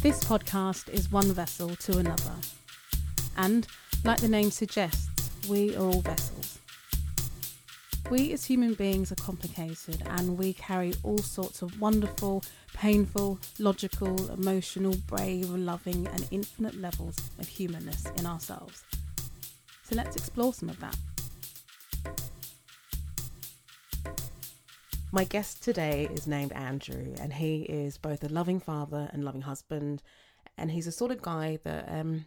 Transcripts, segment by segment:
This podcast is one vessel to another. And, like the name suggests, we are all vessels. We as human beings are complicated and we carry all sorts of wonderful, painful, logical, emotional, brave, loving, and infinite levels of humanness in ourselves. So let's explore some of that. My guest today is named Andrew, and he is both a loving father and loving husband. And he's a sort of guy that, um,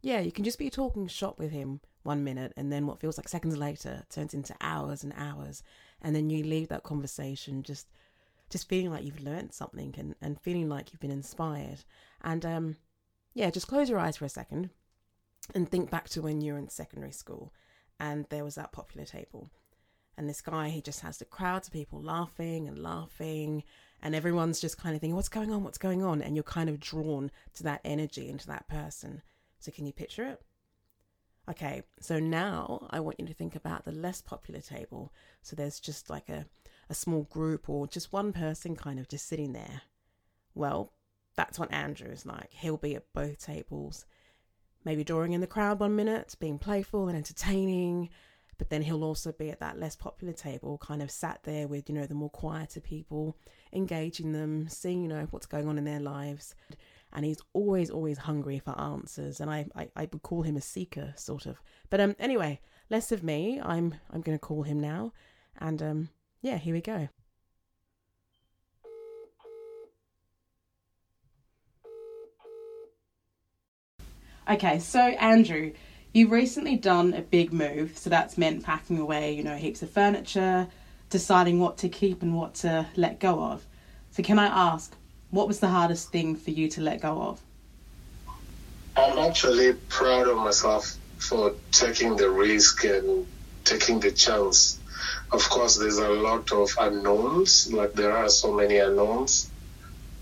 yeah, you can just be talking shop with him one minute, and then what feels like seconds later turns into hours and hours, and then you leave that conversation just, just feeling like you've learned something and and feeling like you've been inspired. And um, yeah, just close your eyes for a second, and think back to when you were in secondary school, and there was that popular table and this guy, he just has the crowds of people laughing and laughing. And everyone's just kind of thinking, what's going on? What's going on? And you're kind of drawn to that energy and to that person. So, can you picture it? Okay, so now I want you to think about the less popular table. So, there's just like a, a small group or just one person kind of just sitting there. Well, that's what Andrew is like. He'll be at both tables, maybe drawing in the crowd one minute, being playful and entertaining, but then he'll also be at that less popular table, kind of sat there with, you know, the more quieter people, engaging them, seeing, you know, what's going on in their lives. And he's always, always hungry for answers. And I, I, I would call him a seeker, sort of. But um, anyway, less of me. I'm, I'm going to call him now. And um, yeah, here we go. Okay, so Andrew, You've recently done a big move, so that's meant packing away, you know, heaps of furniture, deciding what to keep and what to let go of. So, can I ask, what was the hardest thing for you to let go of? I'm actually proud of myself for taking the risk and taking the chance. Of course, there's a lot of unknowns, like there are so many unknowns.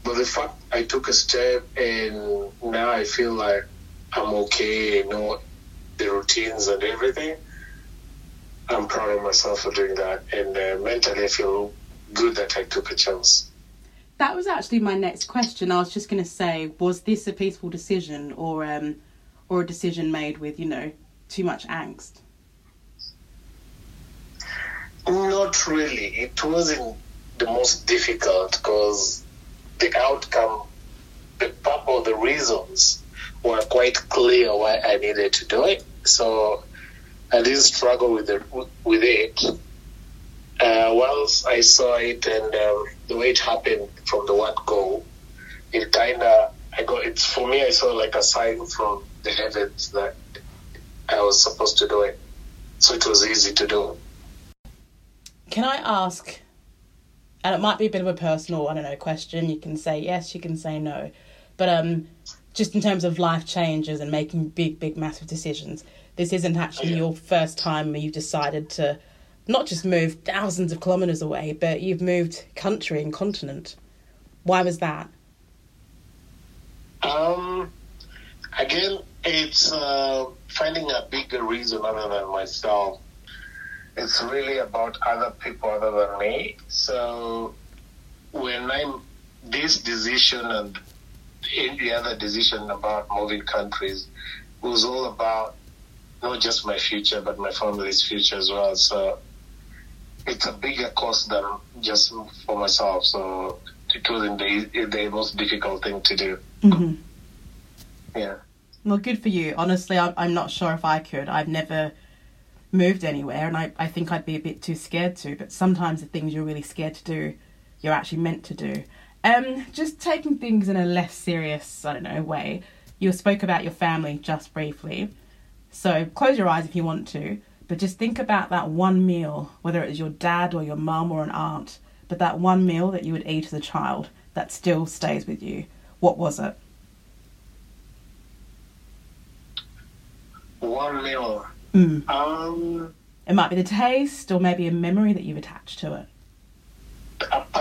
But the fact I took a step and now I feel like I'm okay, you know, the routines and everything. I'm proud of myself for doing that, and uh, mentally I feel good that I took a chance. That was actually my next question. I was just going to say, was this a peaceful decision, or um, or a decision made with you know too much angst? Not really. It wasn't the most difficult because the outcome, the purpose, of the reasons were quite clear why I needed to do it. So I didn't struggle with it. With it. Uh, once I saw it and um, the way it happened from the word go, it kind of I got it for me. I saw like a sign from the heavens that I was supposed to do it, so it was easy to do. Can I ask? And it might be a bit of a personal, I don't know, question. You can say yes, you can say no, but um, just in terms of life changes and making big, big, massive decisions, this isn't actually your first time where you've decided to not just move thousands of kilometers away, but you've moved country and continent. Why was that? Um, again, it's uh, finding a bigger reason other than myself. It's really about other people other than me. So when I'm this decision and any other decision about moving countries was all about not just my future, but my family's future as well. So it's a bigger cost than just for myself. So it wasn't the, the most difficult thing to do. Mm-hmm. Yeah. Well, good for you. Honestly, I'm, I'm not sure if I could. I've never moved anywhere, and I, I think I'd be a bit too scared to. But sometimes the things you're really scared to do, you're actually meant to do. Um, just taking things in a less serious, I don't know, way. You spoke about your family just briefly. So close your eyes if you want to, but just think about that one meal, whether it was your dad or your mum or an aunt, but that one meal that you would eat as a child that still stays with you. What was it? One meal. Mm. Um, it might be the taste or maybe a memory that you've attached to it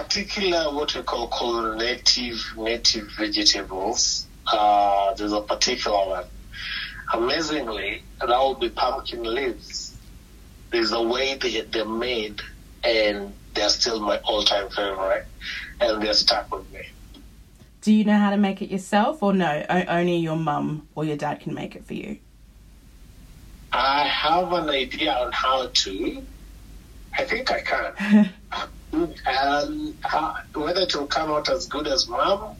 particular what we call call native native vegetables. Uh, there's a particular one. Amazingly, that would be pumpkin leaves. There's a way they, they're made, and they're still my all-time favorite, and they're stuck with me. do you know how to make it yourself, or no? Only your mum or your dad can make it for you. I have an idea on how to. I think I can. um, how, whether it will come out as good as mom,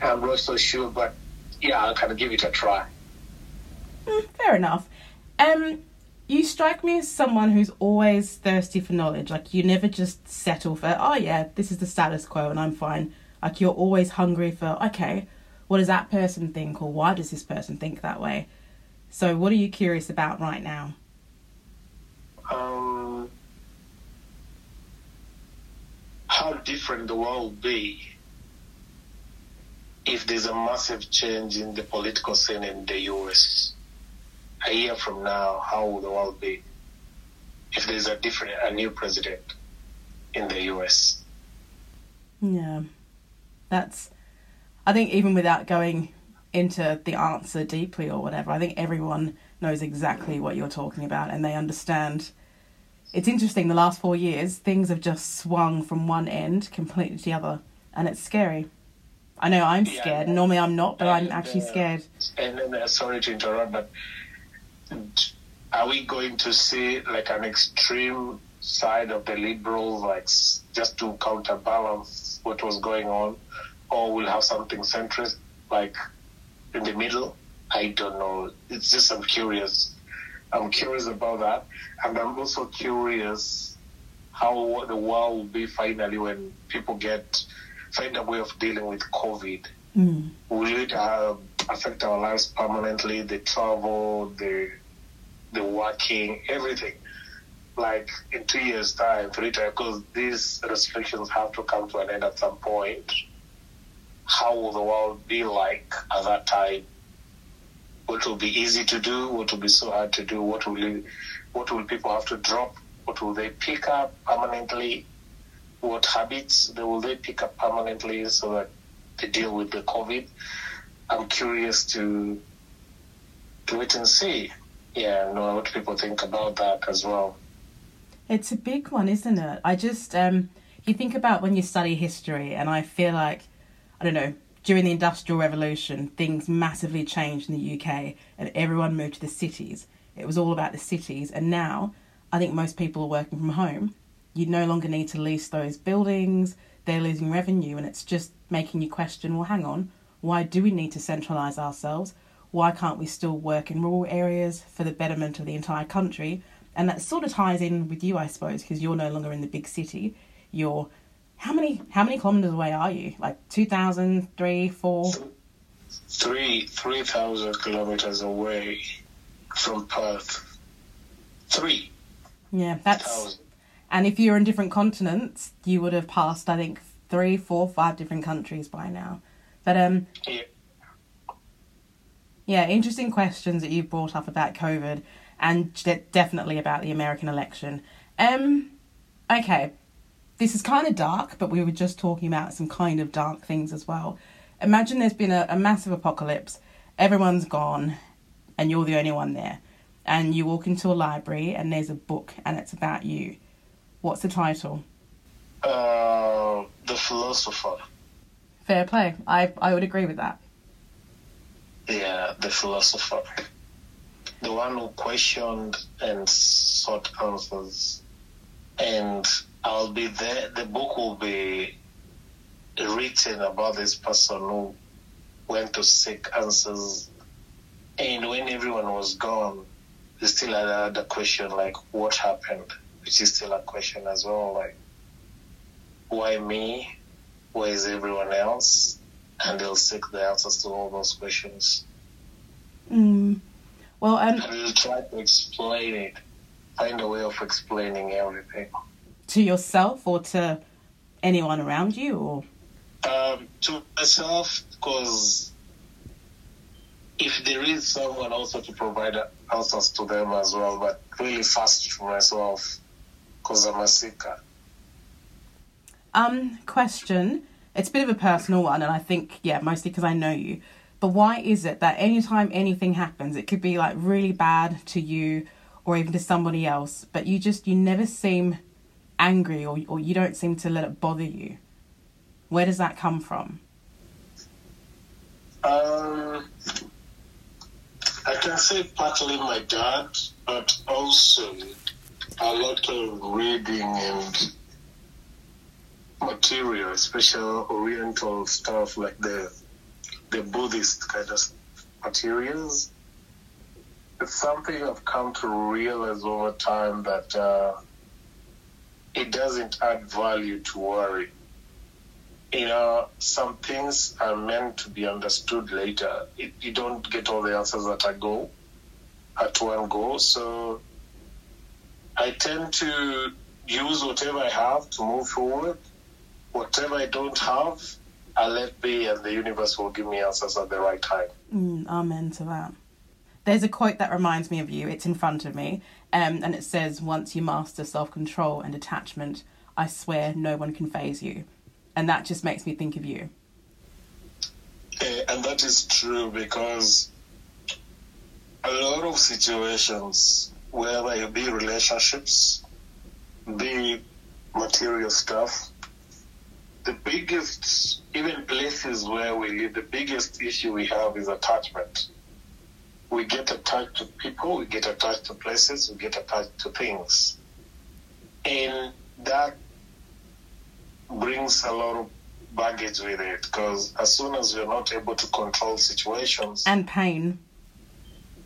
I'm not so sure. But yeah, I can give it a try. Mm, fair enough. Um, you strike me as someone who's always thirsty for knowledge. Like you never just settle for, oh yeah, this is the status quo and I'm fine. Like you're always hungry for, okay, what does that person think or why does this person think that way? So what are you curious about right now? Um, how different the world will be if there's a massive change in the political scene in the US. A year from now, how will the world be if there's a different, a new president in the US? Yeah, that's. I think even without going into the answer deeply or whatever, I think everyone knows exactly what you're talking about and they understand. It's interesting. The last four years, things have just swung from one end completely to the other, and it's scary. I know I'm Yeah. scared. Normally I'm not, but I'm actually uh, scared. And then, uh, sorry to interrupt, but are we going to see like an extreme side of the liberals, like just to counterbalance what was going on, or we'll have something centrist, like in the middle? I don't know. It's just I'm curious. I'm curious about that, and I'm also curious how the world will be finally when people get find a way of dealing with COVID Mm. will it uh, affect our lives permanently? The travel, the the working, everything. Like in two years' time, three times, because these restrictions have to come to an end at some point. How will the world be like at that time? What will be easy to do? What will be so hard to do? What will what will people have to drop? What will they pick up permanently? What habits they will they pick up permanently so that they deal with the COVID. I'm curious to to wait and see. Yeah, know what people think about that as well. It's a big one, isn't it? I just um you think about when you study history and I feel like I don't know, during the industrial revolution things massively changed in the UK and everyone moved to the cities. It was all about the cities and now I think most people are working from home. You no longer need to lease those buildings, they're losing revenue and it's just making you question, well hang on, why do we need to centralise ourselves? Why can't we still work in rural areas for the betterment of the entire country? And that sort of ties in with you, I suppose, because you're no longer in the big city. You're how many how many kilometers away are you? Like two thousand, three, four? Three three thousand kilometers away from Perth. Three Yeah, that's. thousand. And if you're in different continents, you would have passed, I think, three, four, five different countries by now. But um, Yeah. yeah, interesting questions that you've brought up about COVID and de- definitely about the American election. Um, okay, this is kind of dark, but we were just talking about some kind of dark things as well. Imagine there's been a, a massive apocalypse, everyone's gone, and you're the only one there. And you walk into a library and there's a book and it's about you. What's the title? Uh, the philosopher. Fair play. I, I would agree with that. Yeah, the philosopher. The one who questioned and sought answers. And I'll be there. The book will be written about this person who went to seek answers. And when everyone was gone, they still had a question like, what happened? Which is still a question as well. Like, why me? Why is everyone else? And they'll seek the answers to all those questions. Mm. Well, um, And we'll try to explain it, find a way of explaining everything. To yourself or to anyone around you, or Um, to myself, because if there is someone also to provide answers to them as well, but really fast to myself, because I'm a seeker. Um, question. It's a bit of a personal one, and I think, yeah, mostly because I know you. But why is it that anytime anything happens, it could be like really bad to you or even to somebody else, but you just, you never seem angry or, or you don't seem to let it bother you? Where does that come from? Um, I can say partly my dad, but also a lot of reading and material, especially Oriental stuff like the the Buddhist kind of materials. It's something I've come to realize over time that uh, it doesn't add value to worry. You know, some things are meant to be understood later. It, you don't get all the answers at a go, at one go. So I tend to use whatever I have to move forward. Whatever I don't have, I let be, and the universe will give me answers at the right time. Mm, amen to that. There's a quote that reminds me of you. It's in front of me, um, and it says, "Once you master self-control and detachment, I swear no one can phase you," and that just makes me think of you. Uh, and that is true because a lot of situations, whether it be relationships, be material stuff, the biggest, even places where we live, the biggest issue we have is attachment. We get attached to people, we get attached to places, we get attached to things. And that brings a lot of baggage with it because as soon as we're not able to control situations, And pain.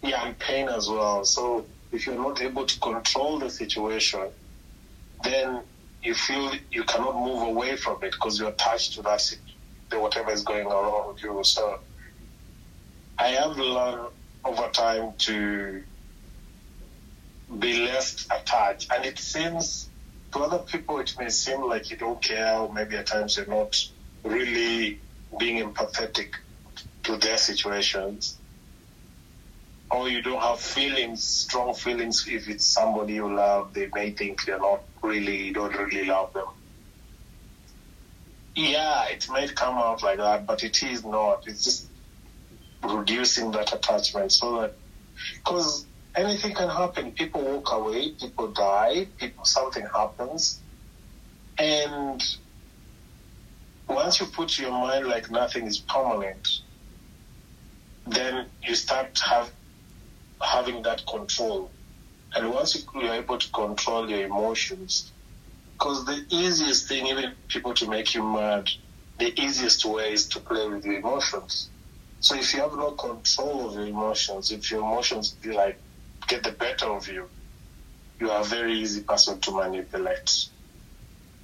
yeah, and pain as well. So if you're not able to control the situation, then you feel you cannot move away from it because you're attached to that whatever is going on with you. So I have learned over time to be less attached, and it seems to other people it may seem like you don't care, or maybe at times you're not really being empathetic to their situations or you don't have feelings, strong feelings if it's somebody you love, they may think you're not really, you don't really love them. Yeah, it may come out like that, but it is not. It's just reducing that attachment so that, because anything can happen. People walk away, people die, people, something happens. And once you put your mind like nothing is permanent, then you start have having that control. And once you, you're able to control your emotions, because the easiest thing, even people to make you mad, the easiest way is to play with your emotions. So if you have no control of your emotions, if your emotions be like get the better of you, you are a very easy person to manipulate.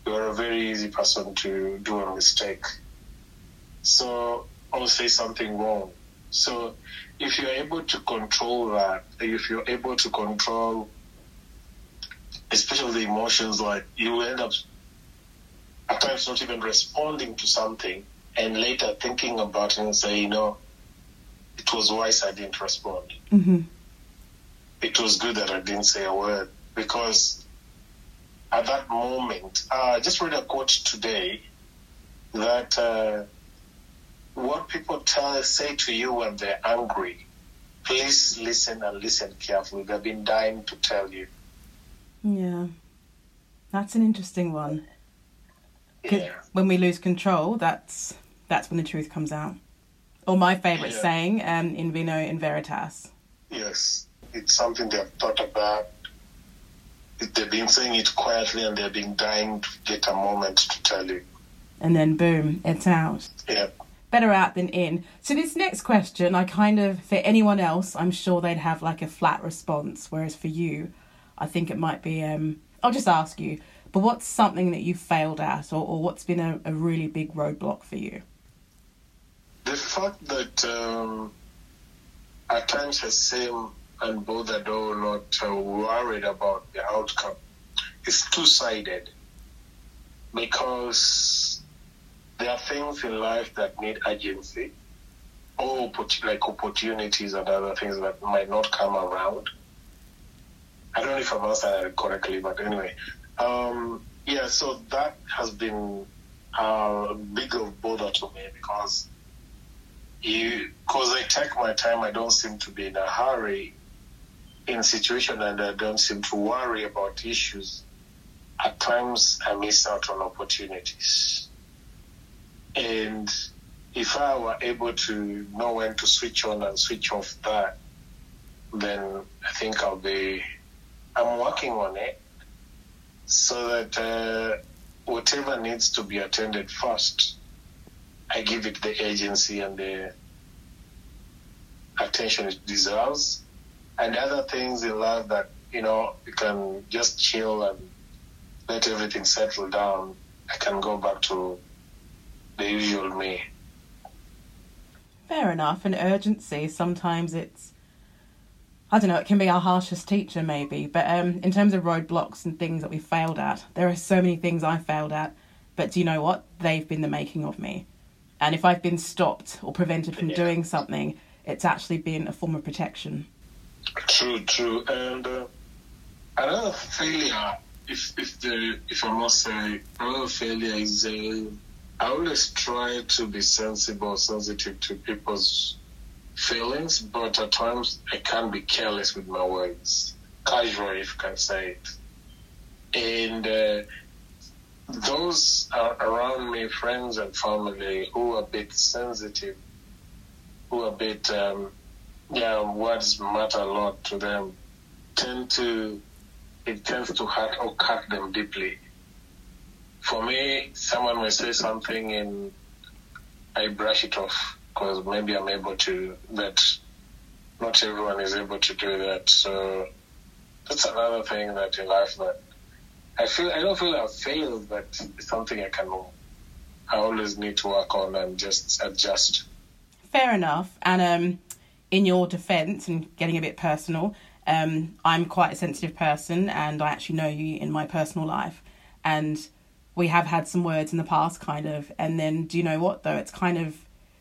You are a very easy person to do a mistake. So or say something wrong. So if you're able to control that, if you're able to control, especially the emotions, like you end up at times not even responding to something and later thinking about it and say, you know, it was wise I didn't respond. Mm-hmm. It was good that I didn't say a word because at that moment, uh, I just read a quote today that uh, what people tell say to you when they're angry, please listen and listen carefully. They've been dying to tell you. Yeah. That's an interesting one. Yeah. When we lose control, that's that's when the truth comes out. Or my favourite Yeah. saying, um, in vino in veritas. Yes, it's something they've thought about. They've been saying it quietly and they've been dying to get a moment to tell you. And then boom, it's out. Yeah. Better out than in. So this next question, I kind of for anyone else, I'm sure they'd have like a flat response. Whereas for you, I think it might be um I'll just ask you, but what's something that you failed at or, or what's been a, a really big roadblock for you? The fact that um, at times I seem unbothered or not uh, worried about the outcome is two sided because there are things in life that need urgency or like opportunities and other things that might not come around. I don't know if I'm answering that correctly, but anyway. Um, yeah, so that has been a big of bother to me because because I take my time. I don't seem to be in a hurry in situation, and I don't seem to worry about issues. At times, I miss out on opportunities, and if I were able to know when to switch on and switch off that, then I think I'll be. I'm working on it so that uh, whatever needs to be attended first, I give it the agency and the attention it deserves. And other things in life that, you know, you can just chill and let everything settle down. I can go back to the usual me. Fair enough. And urgency, sometimes it's, I don't know, it can be our harshest teacher maybe. But um, in terms of roadblocks and things that we failed at, there are so many things I failed at. But do you know what? They've been the making of me. And if I've been stopped or prevented from Yeah. doing something, it's actually been a form of protection. True, true. And uh, another failure, if if the if I must say, another failure is uh, I always try to be sensible, sensitive to people's feelings, but at times I can be careless with my words, casual if you can say it. And uh, those are around me, friends and family, who are a bit sensitive, who are a bit um, yeah, words matter a lot to them, tend to, it tends to hurt or cut them deeply. For me, someone may say something and I brush it off because maybe I'm able to, but not everyone is able to do that. So that's another thing that in life that I feel, I don't feel I've failed, but it's something I can, I always need to work on and just adjust. Fair enough. And um, in your defence, and getting a bit personal, um, I'm quite a sensitive person, and I actually know you in my personal life, and we have had some words in the past, kind of. And then, do you know what though? It's kind of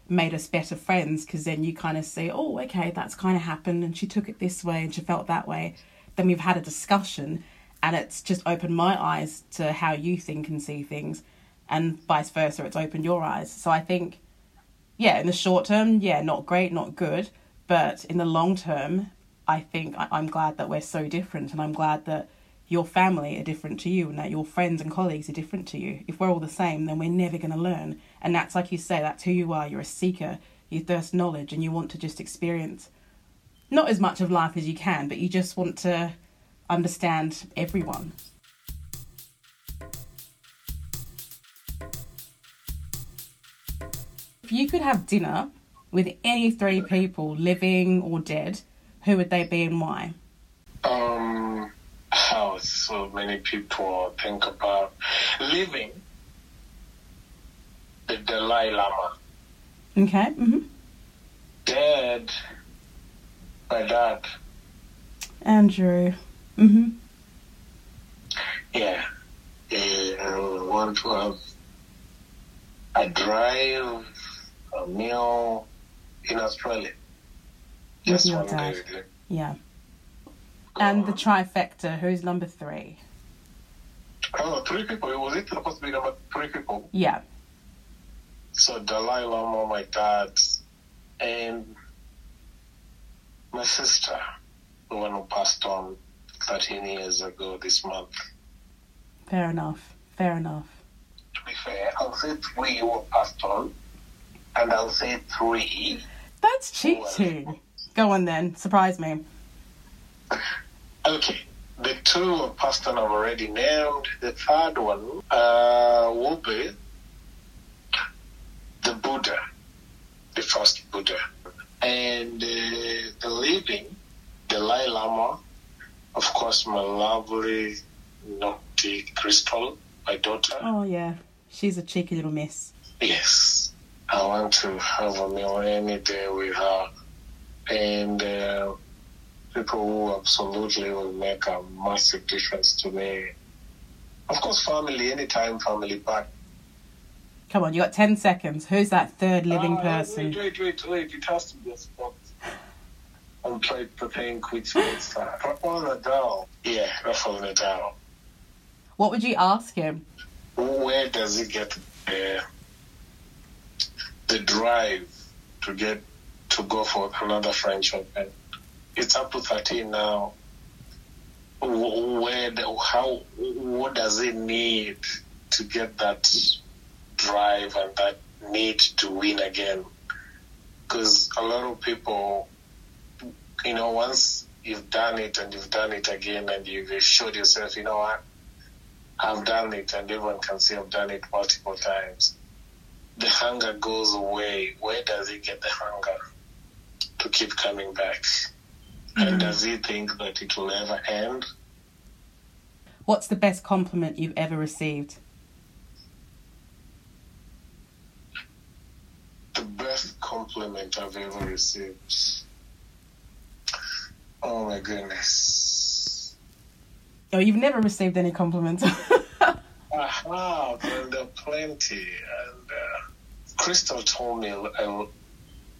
made us better friends because then you kind of say, "Oh, okay, that's kind of happened," and she took it this way, and she felt that way. Then we've had a discussion, and it's just opened my eyes to how you think and see things, and vice versa. It's opened your eyes. So I think yeah, in the short term, yeah, not great, not good. But in the long term, I think I- I'm glad that we're so different, and I'm glad that your family are different to you, and that your friends and colleagues are different to you. If we're all the same, then we're never going to learn. And that's like you say, that's who you are. You're a seeker. You thirst knowledge, and you want to just experience not as much of life as you can, but you just want to understand everyone. If you could have dinner with any three people, living or dead, who would they be and why? Um, how so many people think about living the Dalai Lama, Okay. hmm dead my dad. Andrew. Hmm Yeah. I want to have a drive, a meal in Australia. With Just your one dad. day. Yeah. And the trifecta, who's number three? Oh, three people. Was it supposed to be number three people? Yeah. So Dalai Lama, my dad, and my sister, the one who passed on 13 years ago this month. Fair enough. Fair enough. To be fair, I'll say three who passed on, and I'll say three. That's cheating. Go on then. Surprise me. Okay, the two who passed on I've already named. The third one uh, will be the Buddha, the first Buddha. And uh, the living, Dalai Lama, of course, my lovely naughty Crystal, my daughter. Oh, yeah. She's a cheeky little miss. Yes, I want to have a meal any day with her. And uh, people who absolutely will make a massive difference to me. Of course, family, anytime family, but Come on, you got 10 seconds. Who's that third living Ah, person? Wait, wait, wait, wait. It has to be a spot. Trying to think which one's that. Rafael Nadal. Yeah, Rafael Nadal. What would you ask him? Where does he get the, the drive to get to go for another French Open? It's up to 13 now. Where, how, what does he need to get that drive and that need to win again. Because a lot of people, you know, once you've done it and you've done it again and you've showed yourself, you know what, I've done it and everyone can see I've done it multiple times. The hunger goes away. Where does he get the hunger to keep coming back? And mm-hmm. does he think that it will ever end? What's the best compliment you've ever received? The best compliment I've ever received. Oh my goodness. Oh, you've never received any compliments. Aha, there there are plenty. And uh, Crystal told me uh,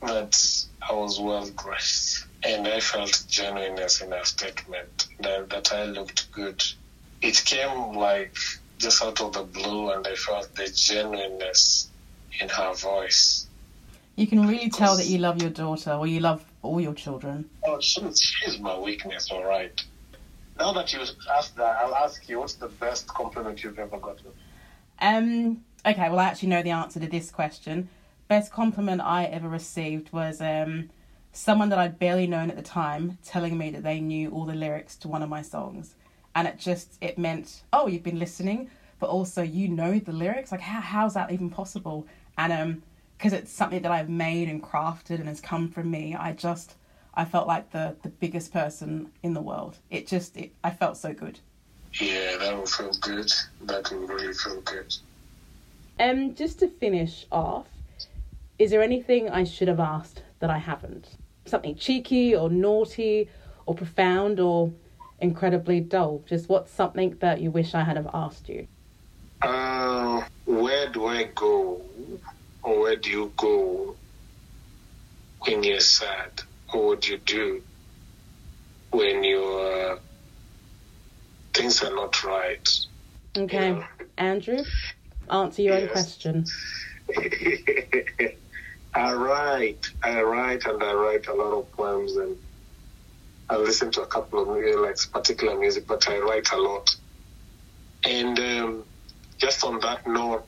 that I was well dressed. And I felt genuineness in her statement, that, that I looked good. It came like just out of the blue, and I felt the genuineness in her voice. you can really tell that you love your daughter or you love all your children. Oh, she's, she's my weakness, all right. Now that you asked that, I'll ask you, what's the best compliment you've ever gotten? Um, okay, well, I actually know the answer to this question. Best compliment I ever received was um, someone that I'd barely known at the time telling me that they knew all the lyrics to one of my songs. And it just, it meant, oh, you've been listening, but also you know the lyrics. Like, how, how's that even possible? And um, because it's something that I've made and crafted and has come from me, I just, I felt like the, the biggest person in the world. It just, it, I felt so good. Yeah, that will feel good. That will really feel good. Um, just to finish off, is there anything I should have asked that I haven't? Something cheeky or naughty or profound or incredibly dull? Just what's something that you wish I had have asked you? Uh, where do I go, or where do you go when you're sad, or what do you do when your uh, things are not right? Okay, Yeah. Andrew, answer your own question. I write, I write, and I write a lot of poems, and I listen to a couple of music, like particular music, but I write a lot. And um, just on that note,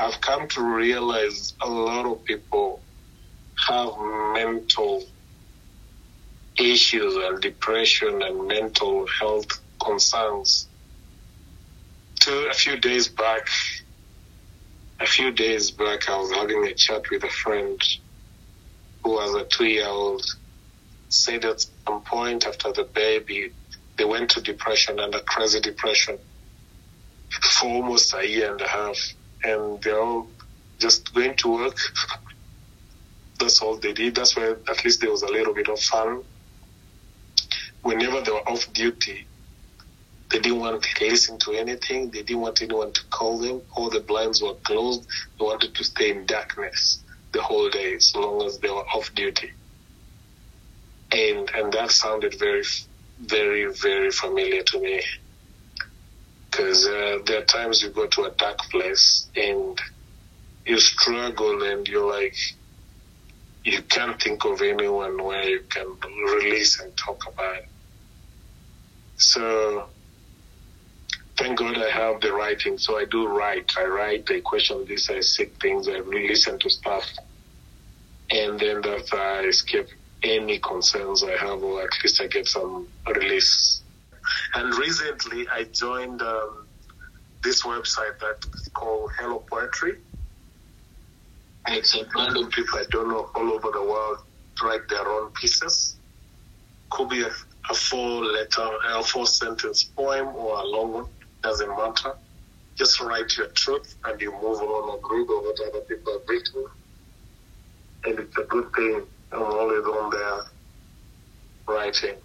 I've come to realize a lot of people have mental issues and depression and mental health concerns. To a few days back, a few days back, I was having a chat with a friend who was a two year old. Said at some point after the baby, they went to depression and a crazy depression for almost a year and a half. And they're all just going to work. That's all they did. That's why at least there was a little bit of fun. Whenever they were off duty, they didn't want to listen to anything. They didn't want anyone to call them. All the blinds were closed. They wanted to stay in darkness the whole day as long as they were off duty. And and that sounded very, very, very familiar to me. Because uh, there are times you go to a dark place and you struggle and you're like, you can't think of anyone where you can release and talk about it. So thank God I have the writing. So I do write. I write, I question this, I seek things, I listen to stuff. And then that I escape any concerns I have, or at least I get some release. And recently I joined um, this website that's called Hello Poetry. It's a random people I don't know all over the world write their own pieces. Could be a, a four letter, a four sentence poem or a long one, doesn't matter. Just write your truth and you move on and read what other people have written. And it's a good thing. I'm always on there writing.